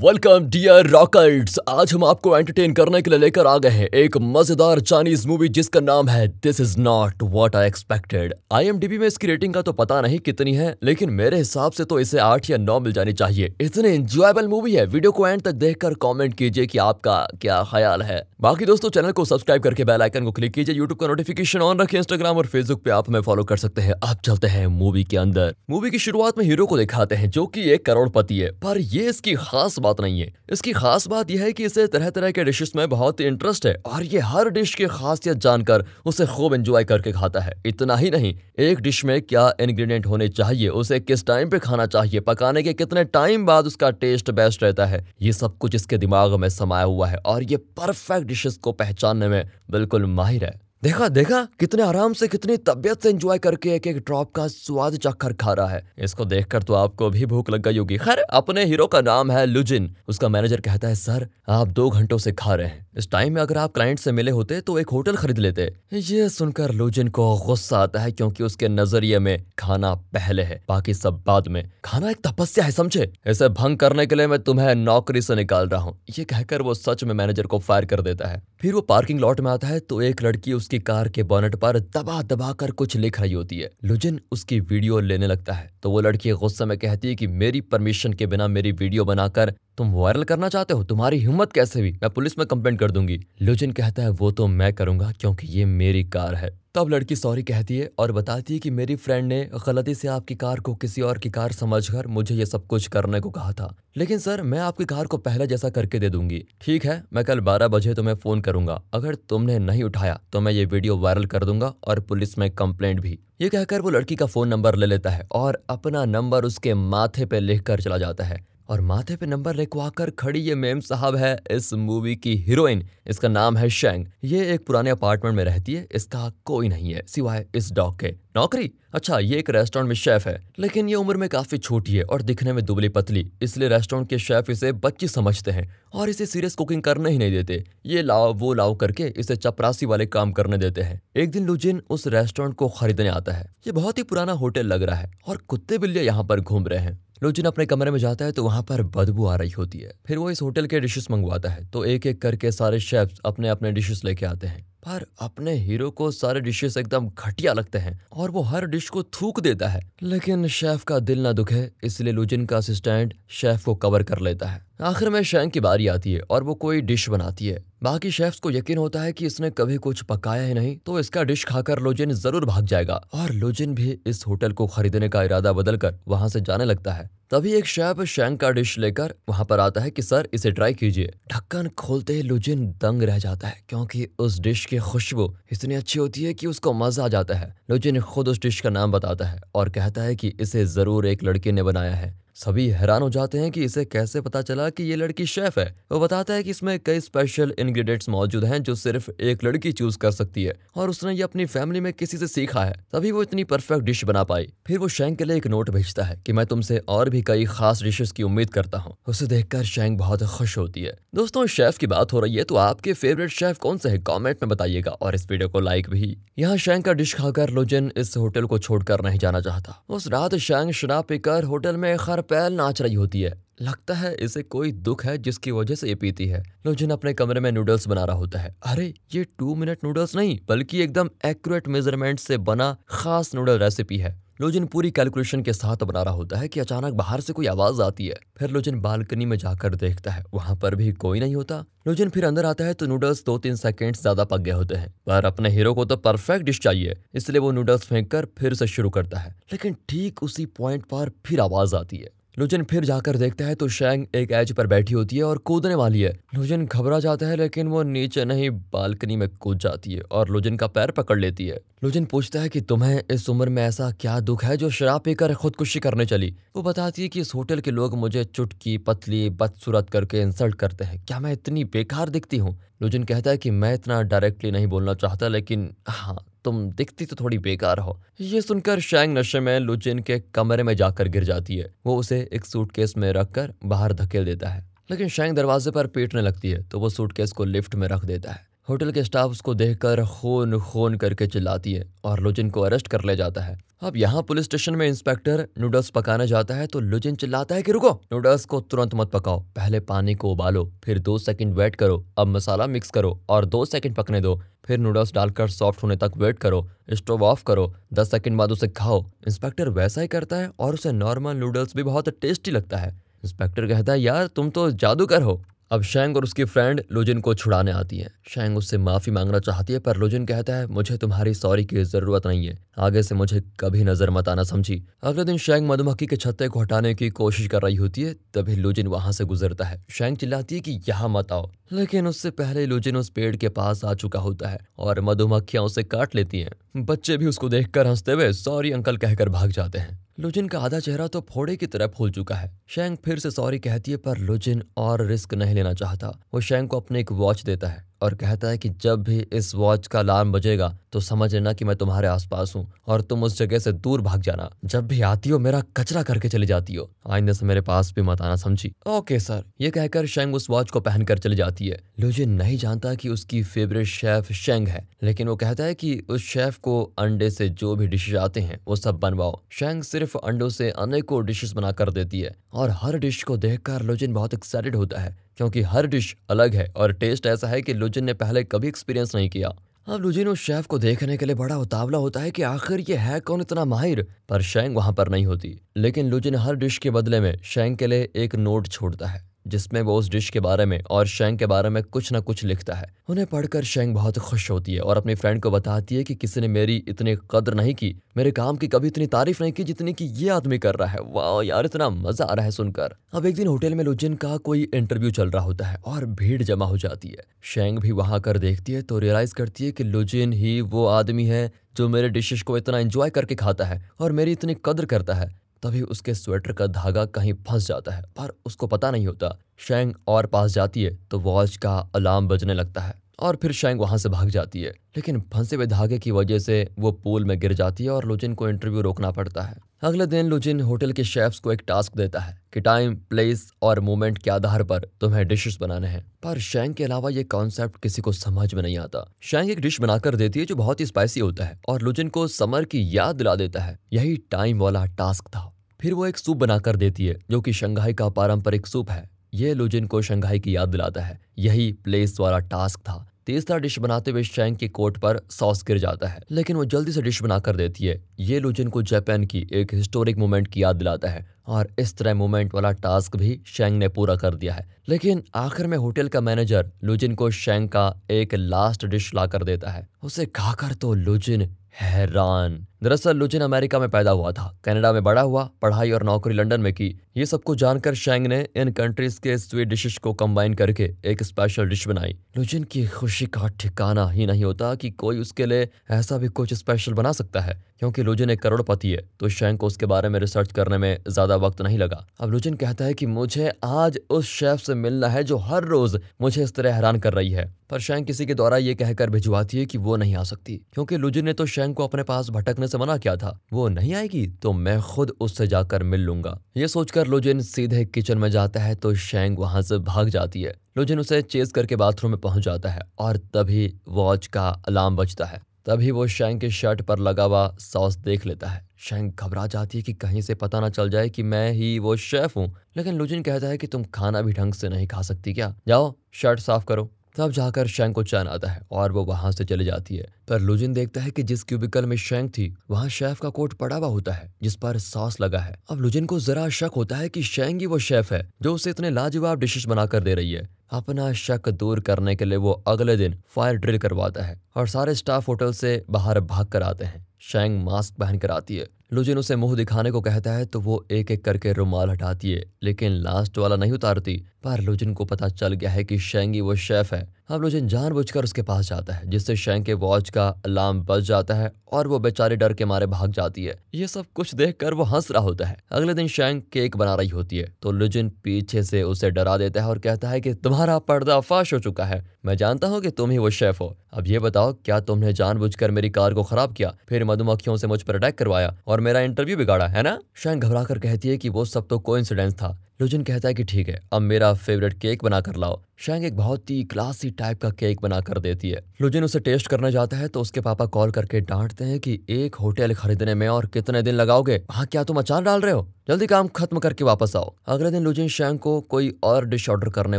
Welcome dear रॉकर्ट्स आज हम आपको एंटरटेन करने के लिए लेकर आ गए हैं एक मज़ेदार चाइनीज़ मूवी जिसका नाम है this is not what I expected IMDb में इसकी रेटिंग का तो पता नहीं कितनी है, लेकिन मेरे हिसाब से तो इसे आठ या नौ मिल जानी चाहिए। इतनी एंजॉयबल मूवी है। वीडियो को एंड तक देखकर कमेंट कीजिए कि आपका क्या ख्याल है। बाकी दोस्तों चैनल को सब्सक्राइब करके बेल आइकन को क्लिक कीजिए। यूट्यूब का नोटिफिकेशन ऑन रखिए। इंस्टाग्राम और फेसबुक पे आप हमें फॉलो कर सकते हैं। आप चलते हैं मूवी के अंदर। मूवी की शुरुआत में हीरो को दिखाते हैं, जो की एक करोड़पति है। पर ये इसकी खास बात नहीं है। इसकी खास बात यह है कि इसे तरह तरह के डिशेस में बहुत इंटरेस्ट है और ये हर डिश की खासियत जानकर उसे खूब एंजॉय करके खाता है। इतना ही नहीं, एक डिश में क्या इंग्रेडिएंट होने चाहिए, उसे किस टाइम पे खाना चाहिए, पकाने के कितने टाइम बाद उसका टेस्ट बेस्ट रहता है, ये सब कुछ इसके दिमाग में समाया हुआ है और ये परफेक्ट डिशेस को पहचानने में बिल्कुल माहिर है। देखा देखा, कितने आराम से, कितनी तबियत से एंजॉय करके एक एक ड्रॉप का स्वाद चखकर खा रहा है। इसको देखकर तो आपको भी भूख लग गई होगी। खैर, अपने हीरो का नाम है लुजिन उसका मैनेजर कहता है, सर, आप दो घंटों से खा रहे हैं। इस टाइम में अगर आप क्लाइंट से मिले होते तो एक होटल खरीद लेते। ये सुनकर लुजिन को गुस्सा आता है, क्योंकि उसके नज़रिए में खाना पहले है, बाकी सब बाद में। खाना एक तपस्या है, समझे? इसे भंग करने के लिए मैं तुम्हें नौकरी से निकाल रहा हूँ। ये कहकर वो सच में मैनेजर को फायर कर देता है। फिर वो पार्किंग लॉट में आता है तो एक लड़की उस उसकी कार के बोनट पर दबा दबा कर कुछ लिख रही होती है। लुजिन उसकी वीडियो लेने लगता है। तो वो लड़की गुस्से में कहती है कि मेरी परमिशन के बिना मेरी वीडियो बनाकर तुम वायरल करना चाहते हो? तुम्हारी हिम्मत कैसे हुई? मैं पुलिस में कंप्लेंट कर दूँगी। लुजिन कहता है, वो तो मैं करूँगा क्योंकि ये मेरी कार है। तब लड़की सॉरी कहती है और बताती है कि मेरी फ्रेंड ने गलती से आपकी कार को किसी और की कार समझकर मुझे ये सब कुछ करने को कहा था। लेकिन सर, मैं आपकी कार को पहले जैसा करके दे दूँगी। ठीक है, मैं कल 12 बजे तुम्हें फ़ोन करूँगा। अगर तुमने नहीं उठाया तो मैं ये वीडियो वायरल कर दूँगा और पुलिस में कंप्लेंट भी। ये कहकर वो लड़की का फ़ोन नंबर ले लेता है और अपना नंबर उसके माथे पे लिख कर चला जाता है। और माथे पे नंबर लिखवाकर खड़ी ये मेम साहब है इस मूवी की हीरोइन। इसका नाम है शेंग। ये एक पुराने अपार्टमेंट में रहती है, इसका कोई नहीं है, सिवाय इस डॉग के। नौकरी? अच्छा ये एक रेस्टोरेंट में शेफ है, लेकिन ये उम्र में काफ़ी छोटी है और दिखने में दुबली पतली, इसलिए रेस्टोरेंट के शेफ इसे बच्ची समझते हैं और इसे सीरियस कुकिंग करने ही नहीं देते। ये लाओ, वो लाओ करके इसे चपरासी वाले काम करने देते हैं। एक दिन लुजिन उस रेस्टोरेंट को खरीदने आता है। ये बहुत ही पुराना होटल लग रहा है और कुत्ते बिल्लियाँ यहाँ पर घूम रहे हैं। लुजिन अपने कमरे में जाता है तो वहाँ पर बदबू आ रही होती है। फिर वो इस होटल के डिशेस मंगवाता है तो एक एक करके सारे शेफ्स अपने अपने डिशेस लेके आते हैं। पर अपने हीरो को सारे डिशेस एकदम घटिया लगते हैं और वो हर डिश को थूक देता है। लेकिन शेफ का दिल ना दुखे, इसलिए लुजिन का असिस्टेंट शेफ को कवर कर लेता है। आखिर में शैंक की बारी आती है और वो कोई डिश बनाती है। बाकी शेफ्स को यकीन होता है कि इसने कभी कुछ पकाया ही नहीं तो इसका डिश खाकर लोजिन ज़रूर भाग जाएगा। और लोजिन भी इस होटल को खरीदने का इरादा बदलकर वहाँ से जाने लगता है। तभी एक शेफ शैंक का डिश लेकर वहाँ पर आता है कि, सर, इसे ट्राई कीजिए। ढक्कन खोलते ही लुजिन दंग रह जाता है, क्योंकि उस डिश की खुशबू इतनी अच्छी होती है कि उसको मज़ा आ जाता है। लुजिन खुद उस डिश का नाम बताता है और कहता है कि इसे ज़रूर एक लड़के ने बनाया है। सभी हैरान हो जाते हैं कि इसे कैसे पता चला कि ये लड़की शेफ है। वो बताता है कि इसमें कई स्पेशल इंग्रेडिएंट्स मौजूद हैं जो सिर्फ़ एक लड़की चूज़ कर सकती है, और उसने ये अपनी फैमिली में किसी से सीखा है। तभी वो इतनी परफेक्ट डिश बना पाई। फिर वो शैंक के लिए एक नोट भेजता है कि मैं तुमसे और भी कई खास डिशेस की उम्मीद करता हूँ। उसे देखकर शैंक बहुत खुश होती है। दोस्तों, शेफ की बात हो रही है तो आपके फेवरेट शेफ कौन से है? कॉमेंट में बताइएगा, और इस वीडियो को लाइक भी। यहाँ शैंक का डिश खाकर लोजन इस होटल को छोड़कर नहीं जाना चाहता। उस रात शैंक शराब पीकर होटल में खर पैल नाच रही होती है। लगता है इसे कोई दुख है जिसकी वजह से ये पीती है। लोजिन अपने कमरे में नूडल्स बना रहा होता है। अरे, ये टू मिनट नूडल्स नहीं, बल्कि एकदम एक्यूरेट मेज़रमेंट से बना खास नूडल रेसिपी है। लोजिन पूरी कैलकुलेशन के साथ बना रहा होता है कि अचानक बाहर से कोई आवाज़ आती है। फिर लोजिन बालकनी में जाकर देखता है। वहाँ पर भी कोई नहीं होता। लोजिन फिर अंदर आता है तो नूडल्स दो तीन सेकंड ज़्यादा पक गए होते हैं। पर अपने हीरो को तो परफेक्ट डिश चाहिए, इसलिए वो नूडल्स फेंक कर फिर से शुरू करता है। लेकिन ठीक उसी पॉइंट पर फिर आवाज़ आती है। लुजन फिर जाकर देखता है तो शैंग एक एज पर बैठी होती है और कूदने वाली है। लुजन घबरा जाता है, लेकिन वो नीचे नहीं, बालकनी में कूद जाती है और लुजन का पैर पकड़ लेती है। लुजन पूछता है कि तुम्हें इस उम्र में ऐसा क्या दुख है जो शराब पीकर खुदकुशी करने चली? वो बताती है कि इस होटल के लोग मुझे चुटकी, पतली, बदसूरत करके इंसल्ट करते हैं। क्या मैं इतनी बेकार दिखती हूँ? लुजन कहता है कि मैं इतना डायरेक्टली नहीं बोलना चाहता, लेकिन हाँ तुम दिखती तो थोड़ी बेकार हो। ये सुनकर शैंग नशे में लुचिन के कमरे में जाकर गिर जाती है। वो उसे एक सूटकेस में रखकर बाहर धकेल देता है। लेकिन शैंग दरवाजे पर पीटने लगती है तो वो सूटकेस को लिफ्ट में रख देता है। होटल के स्टाफ उसको देखकर खून खून करके चिल्लाती है और लुजिन को अरेस्ट कर ले जाता है। अब यहाँ पुलिस स्टेशन में इंस्पेक्टर नूडल्स पकाने जाता है तो लुजिन चिल्लाता है कि रुको, नूडल्स को तुरंत मत पकाओ। पहले पानी को उबालो, फिर दो सेकंड वेट करो, अब मसाला मिक्स करो और दो सेकंड पकने दो। फिर नूडल्स डालकर सॉफ्ट होने तक वेट करो, स्टोव ऑफ़ करो, दस सेकंड बाद उसे खाओ। इंस्पेक्टर वैसा ही करता है और उसे नॉर्मल नूडल्स भी बहुत टेस्टी लगता है। इंस्पेक्टर कहता है, यार, तुम तो जादूगर हो। अब शैंग और उसकी फ्रेंड लोजिन को छुड़ाने आती है। शैंग उससे माफ़ी मांगना चाहती है, पर लोजिन कहता है, मुझे तुम्हारी सॉरी की ज़रूरत नहीं है। आगे से मुझे कभी नज़र मत आना, समझी? अगले दिन शैंग मधुमक्खी के छत्ते को हटाने की कोशिश कर रही होती है, तभी लोजिन वहाँ से गुजरता है। शैंग चिल्लाती है कि, यहाँ मत आओ। लेकिन उससे पहले लोजिन उस पेड़ के पास आ चुका होता है और मधुमक्खियाँ उसे काट लेती हैं। बच्चे भी उसको देखकर हँसते हुए सॉरी अंकल कहकर भाग जाते हैं। लुजिन का आधा चेहरा तो फोड़े की तरह फूल चुका है। शैंग फिर से सॉरी कहती है, पर लुजिन और रिस्क नहीं लेना चाहता। वो शैंग को अपने एक वॉच देता है। और कहता है कि जब भी इस वॉच का अलार्म बजेगा तो समझ लेना कि मैं तुम्हारे आसपास हूँ और तुम उस जगह से दूर भाग जाना। जब भी आती हो, मेरा कचरा करके चली जाती हो। आइंदे से मेरे पास भी मत आना, समझी? ओके सर ये कहकर शेंग उस वॉच को पहनकर चली जाती है। लुजिन नहीं जानता कि उसकी फेवरेट शेफ शेंग है, लेकिन वो कहता है कि उस शेफ को अंडे से जो भी डिशेज आते हैं, वो सब बनवाओ। शेंग सिर्फ़ अंडों से अनेकों डिशेज बना कर देती है और हर डिश को देखकर लुजिन बहुत एक्साइटेड होता है। क्योंकि हर डिश अलग है और टेस्ट ऐसा है कि लुजिन ने पहले कभी एक्सपीरियंस नहीं किया। अब लुजिन उस शेफ को देखने के लिए बड़ा उतावला होता है कि आखिर ये है कौन इतना माहिर? पर शेंग वहाँ पर नहीं होती। लेकिन लुजिन हर डिश के बदले में शेंग के लिए एक नोट छोड़ता है। जिसमें वो उस डिश के बारे में और शेंग के बारे में कुछ न कुछ लिखता है। उन्हें पढ़कर शेंग बहुत खुश होती है और अपनी फ्रेंड को बताती है कि किसी ने मेरी इतनी कदर नहीं की, मेरे काम की कभी इतनी तारीफ़ नहीं की जितनी की ये आदमी कर रहा है। वाह यार, इतना मज़ा आ रहा है सुनकर। अब एक दिन होटल में लुजिन का कोई इंटरव्यू चल रहा होता है और भीड़ जमा हो जाती है। शेंग भी वहाँ कर देखती है तो रियलाइज़ करती है कि लुजिन ही वो आदमी है जो मेरे डिशेस को इतना एंजॉय करके खाता है और मेरी इतनी कदर करता है। तभी उसके स्वेटर का धागा कहीं फंस जाता है, पर उसको पता नहीं होता। शेंग और पास जाती है तो वॉच का अलार्म बजने लगता है, और फिर शेंग वहाँ से भाग जाती है। लेकिन फंसे हुए धागे की वजह से वो पूल में गिर जाती है और लोचिन को इंटरव्यू रोकना पड़ता है। अगले दिन लुजिन होटल के शेफ्स को एक टास्क देता है कि टाइम, प्लेस और मोमेंट के आधार पर तुम्हें डिशेस बनाने हैं। पर शैंग के अलावा ये कॉन्सेप्ट किसी को समझ में नहीं आता। शैंग एक डिश बनाकर देती है जो बहुत ही स्पाइसी होता है और लुजिन को समर की याद दिला देता है। यही टाइम वाला टास्क था। फिर वो एक सूप बनाकर देती है, जो कि शंघाई का पारंपरिक सूप है। ये लुजिन को शंघाई की याद दिलाता है। यही प्लेस वाला टास्क था। तीसरा डिश बनाते हुए शैंग की कोट पर सॉस गिर जाता है, लेकिन वो जल्दी से डिश बनाकर देती है। ये लुजिन को जापान की एक हिस्टोरिक मोमेंट की याद दिलाता है, और इस तरह मोमेंट वाला टास्क भी शेंग ने पूरा कर दिया है। लेकिन आखिर में होटल का मैनेजर लुजिन को शेंग का एक लास्ट डिश ला कर देता है। उसे खाकर तो लुजिन हैरान। दरअसल लुजिन अमेरिका में पैदा हुआ था, कनाडा में बड़ा हुआ, पढ़ाई और नौकरी लंदन में की। ये सब कुछ जानकर शैंग ने इन कंट्रीज़ के स्वीट डिशेस को कंबाइन करके एक स्पेशल डिश बनाई। लुजिन की खुशी का ठिकाना ही नहीं होता कि कोई उसके लिए ऐसा भी कुछ स्पेशल बना सकता है, क्योंकि लुजिन एक करोड़पति है तो शैंग को उसके बारे में रिसर्च करने में ज़्यादा वक्त नहीं लगा। अब लुजिन कहता है कि मुझे आज उस शेफ से मिलना है जो हर रोज मुझे इस तरह हैरान कर रही है, पर शैंग किसी के द्वारा ये कहकर भिजवाती है कि वो नहीं आ सकती, क्योंकि लुजिन ने तो शैंग को अपने पास भटकने से मना किया था। वो नहीं आएगी तो मैं खुद उससे जाकर मिल लूँगा। ये सोचकर लुजिन सीधे किचन में जाता है तो शैंग वहाँ से भाग जाती है। लुजिन उसे चेज करके बाथरूम में पहुँच जाता है और तभी वॉच का अलार्म बजता है। तभी वो शैंग के शर्ट पर लगा हुआ सॉस देख लेता है। शैंग घबरा जाती है कि कहीं से पता ना चल जाए कि मैं ही वो शेफ हूँ। लेकिन लुजिन कहता है कि तुम खाना भी ढंग से नहीं खा सकती क्या? जाओ, शर्ट साफ़ करो। तब जाकर शैंग को चैन आता है और वो वहाँ से चली जाती है। पर लुजिन देखता है कि जिस क्यूबिकल में शैंग थी, वहाँ शेफ का कोट पड़ा हुआ होता है, जिस पर सॉस लगा है। अब लुजिन को जरा शक होता है कि शैंग ही वो शेफ है, जो उसे इतने लाजवाब डिशेस बनाकर दे रही है। अपना शक दूर करने के लिए वो अगले दिन फायर ड्रिल करवाता है और सारे स्टाफ होटल से बाहर भाग कर आते हैं। शैंग मास्क पहन कर आती है। लुजिन उसे मुँह दिखाने को कहता है तो वो एक एक करके रुमाल हटाती है, लेकिन लास्ट वाला नहीं उतारती। पर लुजिन को पता चल गया है कि शेंगी वो शेफ है। अब लुजिन जानबूझकर उसके पास जाता है, जिससे शैंग के वॉच का अलार्म बज जाता है और वो बेचारी डर के मारे भाग जाती है। ये सब कुछ देखकर वो हंस रहा होता है। अगले दिन शेंग केक बना रही होती है तो लुजिन पीछे से उसे डरा देता है और कहता है कि तुम्हारा पर्दा फाश हो चुका है। मैं जानता हूँ कि तुम ही वो शेफ हो। अब ये बताओ, क्या तुमने जानबूझकर मेरी कार को खराब किया, फिर मधुमक्खियों से मुझ पर अटैक करवाया और मेरा इंटरव्यू बिगाड़ा, है ना? शेंग घबरा कर कहती है की वो सब तो को था। लुजिन कहता है कि ठीक है अब मेरा फेवरेट केक बना कर लाओ। शैंग एक बहुत ही क्लासी टाइप का केक बना कर देती है। लुजिन उसे टेस्ट करने चाहता है तो उसके पापा कॉल करके डांटते हैं कि एक होटल खरीदने में और कितने दिन लगाओगे? वहाँ क्या तुम अचार डाल रहे हो? जल्दी काम खत्म करके वापस आओ। अगले दिन लुजिन शैंग को कोई और डिश ऑर्डर करने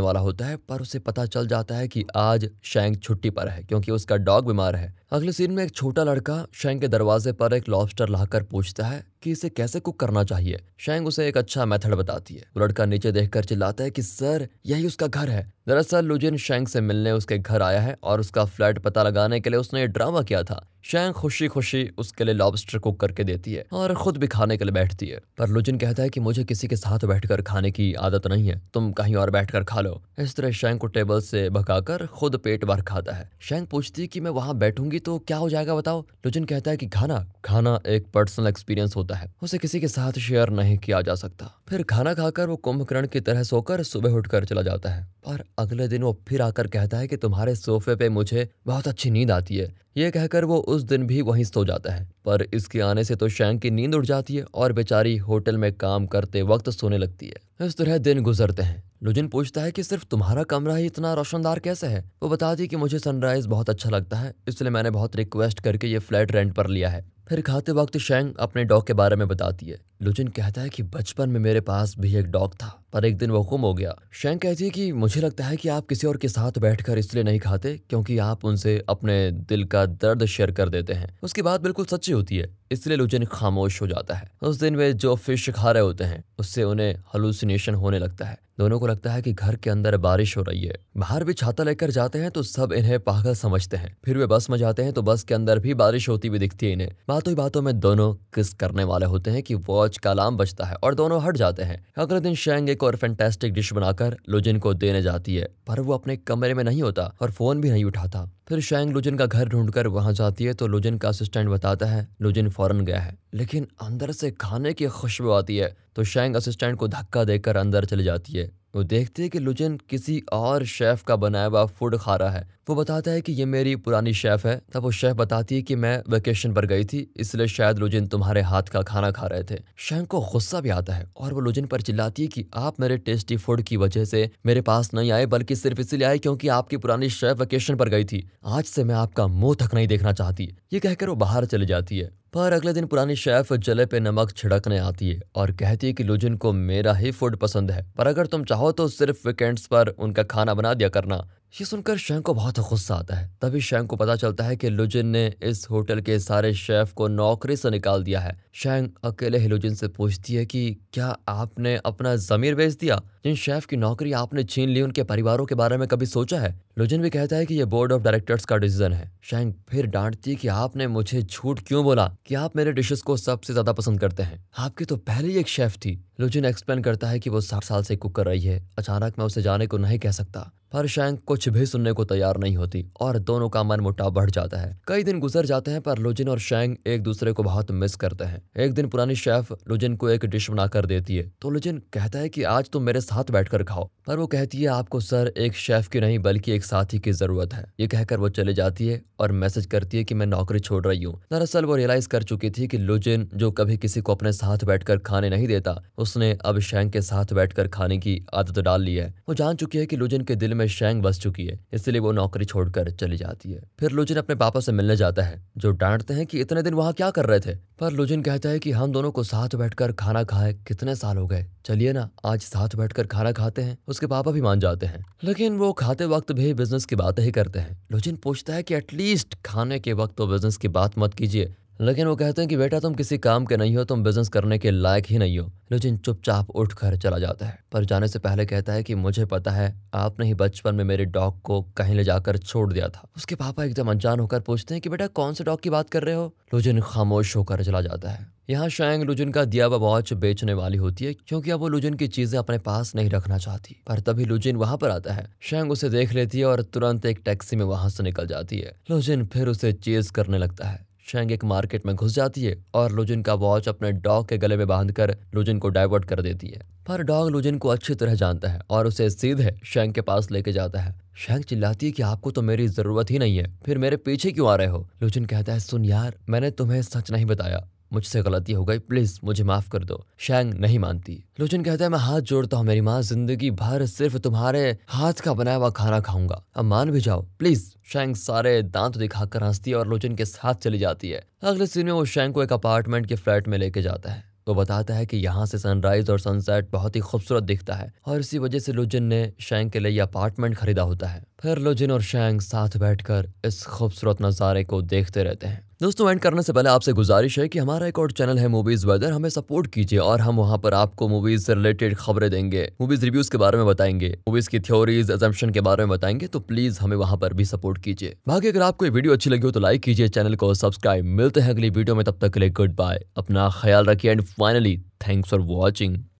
वाला होता है, पर उसे पता चल जाता है कि आज शैंग छुट्टी पर है, क्योंकि उसका डॉग बीमार है। अगले सीन में एक छोटा लड़का शैंग के दरवाजे पर एक लॉबस्टर लाकर पूछता है कि इसे कैसे कुक करना चाहिए। शैंग उसे एक अच्छा मेथड बताती है। लड़का नीचे देखकर चिल्लाता है कि, सर, यही उसका घर है। दरअसल लुजिन शेंग से मिलने उसके घर आया है और उसका फ्लैट पता लगाने के लिए उसने ये ड्रामा किया था। शेंग खुशी खुशी उसके लिए लॉबस्टर कुक करके देती है और खुद भी खाने के लिए बैठती है। पर लुजिन कहता है कि मुझे किसी के साथ बैठकर खाने की आदत नहीं है। तुम कहीं और बैठकर खा लो। इस तरह शेंग को टेबल से भगाकर खुद पेट भर खाता है। शेंग पूछती है कि मैं वहाँ बैठूँगी तो क्या हो जाएगा बताओ? लुजिन कहता है कि खाना खाना एक पर्सनल एक्सपीरियंस होता है। उसे किसी के साथ शेयर नहीं किया जा सकता। फिर खाना खाकर वो कुंभकर्ण की तरह सोकर सुबह उठकर चला जाता है। पर अगले दिन वो फिर आकर कहता है कि तुम्हारे सोफे पे मुझे बहुत अच्छी नींद आती है। ये कहकर वो उस दिन भी वहीं सो जाता है। पर इसके आने से तो शैंग की नींद उड़ जाती है और बेचारी होटल में काम करते वक्त सोने लगती है। इस तरह दिन गुजरते हैं। लुजिन पूछता है कि सिर्फ़ तुम्हारा कमरा ही इतना रोशनदार कैसे है? वो बताती है कि मुझे सनराइज बहुत अच्छा लगता है, इसलिए मैंने बहुत रिक्वेस्ट करके ये फ्लैट रेंट पर लिया है। फिर खाते वक्त शेंग अपने डॉग के बारे में बताती है। लुजिन कहता है कि बचपन में मेरे पास भी एक डॉग था। पर एक दिन वो गुम हो गया। शैंग कहती है कि मुझे लगता है कि आप किसी और के साथ बैठकर इसलिए नहीं खाते क्योंकि आप उनसे अपने दिल का दर्द शेयर कर देते हैं। उसकी बात बिल्कुल सच्ची होती है, इसलिए लुजिन खामोश हो जाता है। उस दिन वे जो फ़िश खा रहे होते हैं, उससे उन्हें हलुसिनेशन होने लगता है। दोनों को लगता है कि घर के अंदर बारिश हो रही है। बाहर भी छाता लेकर जाते हैं तो सब इन्हें पागल समझते हैं। फिर वे बस में जाते हैं तो बस के अंदर भी बारिश होती हुई दिखती है इन्हें। बातों ही बातों में दोनों किस करने वाले होते हैं कि वॉच का अलार्म बजता है और दोनों हट जाते हैं। अगले दिन शैंग एक और फैंटेस्टिक डिश बनाकर लुजिन को देने जाती है, पर वो अपने कमरे में नहीं होता और फ़ोन भी नहीं उठाता। फिर शैंग लुजिन का घर ढूंढकर वहाँ जाती है तो लुजिन का असिस्टेंट बताता है लुजिन फ़ौरन गया है। लेकिन अंदर से खाने की खुशबू आती है तो शैंग असिस्टेंट को धक्का देकर अंदर चली जाती है। वो देखते हैं कि लुजन किसी और शेफ का बनाया हुआ फ़ूड खा रहा है। वो बताता है कि ये मेरी पुरानी शेफ है। तब वो शेफ बताती है कि मैं वेकेशन पर गई थी, इसलिए शायद लुजिन तुम्हारे हाथ का खाना खा रहे थे। शैंक को गुस्सा भी आता है और वो लुजिन पर चिल्लाती है कि आप मेरे टेस्टी फ़ूड की वजह से मेरे पास नहीं आए, बल्कि सिर्फ़ इसलिए आए क्योंकि आपकी पुरानी शेफ वेकेशन पर गई थी। आज से मैं आपका मुँह तक नहीं देखना चाहती। ये कहकर वो बाहर चली जाती है। पर अगले दिन पुरानी शेफ जले पे नमक छिड़कने आती है और कहती है कि लुजिन को मेरा ही फ़ूड पसंद है। पर अगर तुम चाहो तो सिर्फ़ वीकेंड्स पर उनका खाना बना दिया करना। ये सुनकर शैंग को बहुत गुस्सा आता है। तभी शैंग को पता चलता है कि लुजिन ने इस होटल के सारे शेफ को नौकरी से निकाल दिया है। शैंग अकेले ही लुजिन से पूछती है कि क्या आपने अपना जमीर बेच दिया? जिन शेफ की नौकरी आपने छीन ली, उनके परिवारों के बारे में कभी सोचा है? लुजिन भी कहता है कि ये बोर्ड ऑफ़ डायरेक्टर्स का डिसीज़न है। शैंग फिर डांटती है कि आपने मुझे झूठ क्यों बोला कि आप मेरे डिशेस को सबसे ज़्यादा पसंद करते हैं? आपकी तो पहले ही एक शेफ थी। लुजिन एक्सप्लेन करता है कि वो साठ साल से कुक कर रही है। अचानक मैं उसे जाने को नहीं कह सकता, पर शैंक कुछ भी सुनने को तैयार नहीं होती और दोनों का मन मुटाव बढ़ जाता है। कई दिन गुजर जाते हैं, पर लुजिन और शैंग एक दूसरे को बहुत मिस करते हैं। एक दिन पुरानी शेफ लुजिन को एक डिश बनाकर देती है। तो लुजिन कहता है कि आज तुम मेरे साथ बैठकर खाओ। पर वो कहती है, आपको सर एक शेफ की नहीं, बल्कि एक साथी की ज़रूरत है। ये कहकर वो चले जाती है और मैसेज करती है कि मैं नौकरी छोड़ रही हूँ। दरअसल वो रियलाइज़ कर चुकी थी कि लुजिन, जो कभी किसी को अपने साथ बैठकर खाने नहीं देता, उसने अब शैंग के साथ बैठकर खाने की आदत डाल ली है। वो जान चुकी है कि लुजिन के दिल में शैंग बस चुकी है, इसलिए वो नौकरी छोड़कर चली जाती है। फिर लुजिन अपने पापा से मिलने जाता है, जो डांटते हैं कि इतने दिन वहाँ क्या कर रहे थे? पर लुजिन कहता है कि हम दोनों को साथ बैठकर खाना खाए कितने साल हो गए। चलिए ना, आज साथ बैठकर खाना खाते हैं। उसके पापा भी मान जाते हैं। लेकिन वो खाते वक्त भी बिज़नेस की बातें ही करते हैं। लोचिन पूछता है कि एटलीस्ट खाने के वक्त तो बिज़नेस की बात मत कीजिए। लेकिन वो कहते हैं कि बेटा तुम किसी काम के नहीं हो, तुम बिज़नेस करने के लायक ही नहीं हो। लुजिन चुपचाप उठ कर चला जाता है। पर जाने से पहले कहता है कि मुझे पता है, आपने ही बचपन में मेरे डॉग को कहीं ले जाकर छोड़ दिया था। उसके पापा एकदम अनजान होकर पूछते हैं कि बेटा कौन से डॉग की बात कर रहे हो? लुजिन खामोश होकर चला जाता है। यहाँ शैंग लुजिन का दिया हुआ वॉच बेचने वाली होती है, क्योंकि अब वो लुजिन की चीज़ें अपने पास नहीं रखना चाहती। पर तभी लुजिन वहाँ पर आता है। शैंग उसे देख लेती है और तुरंत एक टैक्सी में वहाँ से निकल जाती है। लुजिन फिर उसे चेज करने लगता है। शैंग एक मार्केट में घुस जाती है और लुजिन का वॉच अपने डॉग के गले में बाँध कर लुजिन को डाइवर्ट कर देती है। पर डॉग लुजिन को अच्छी तरह जानता है और उसे सीधे शेंग के पास लेके जाता है। शेंग चिल्लाती है कि आपको तो मेरी ज़रूरत ही नहीं है, फिर मेरे पीछे क्यों आ रहे हो? लुजिन कहता है, सुन यार, मैंने तुम्हें सच नहीं बताया। मुझसे गलती हो गई, प्लीज़ मुझे माफ़ कर दो। शैंग नहीं मानती। लोचन कहता है, मैं हाथ जोड़ता हूँ मेरी माँ, ज़िंदगी भर सिर्फ़ तुम्हारे हाथ का बनाया हुआ खाना खाऊँगा। अब मान भी जाओ, प्लीज़। शैंग सारे दांत दिखाकर हंसती है और लोचन के साथ चली जाती है। अगले सीन में वो शैंग को एक अपार्टमेंट के फ्लैट में लेके जाता है। वो बताता है कि यहाँ से सनराइज और सनसेट बहुत ही खूबसूरत दिखता है और इसी वजह से लोजन ने शैंग के लिए अपार्टमेंट खरीदा होता है। फिर लोजिन और शैंग साथ बैठकर इस खूबसूरत नज़ारे को देखते रहते हैं। दोस्तों एंड करने से पहले आपसे गुजारिश है कि हमारा एक और चैनल है मूवीज़ वेदर हमें सपोर्ट कीजिए और हम वहाँ पर आपको मूवीज़ से रिलेटेड खबरें देंगे। मूवीज़ रिव्यूज़ के बारे में बताएँगे। मूवीज़ की थ्योरीज एजम्पन के बारे में बताएँगे तो प्लीज़ हमें वहाँ पर भी सपोर्ट कीजिए। बाकी अगर आपको वीडियो अच्छी लगी हो तो लाइक कीजिए चैनल को सब्सक्राइब मिलते हैं अगली वीडियो में, तब तक के लिए गुड बाय अपना ख्याल रखिए and finally thanks for watching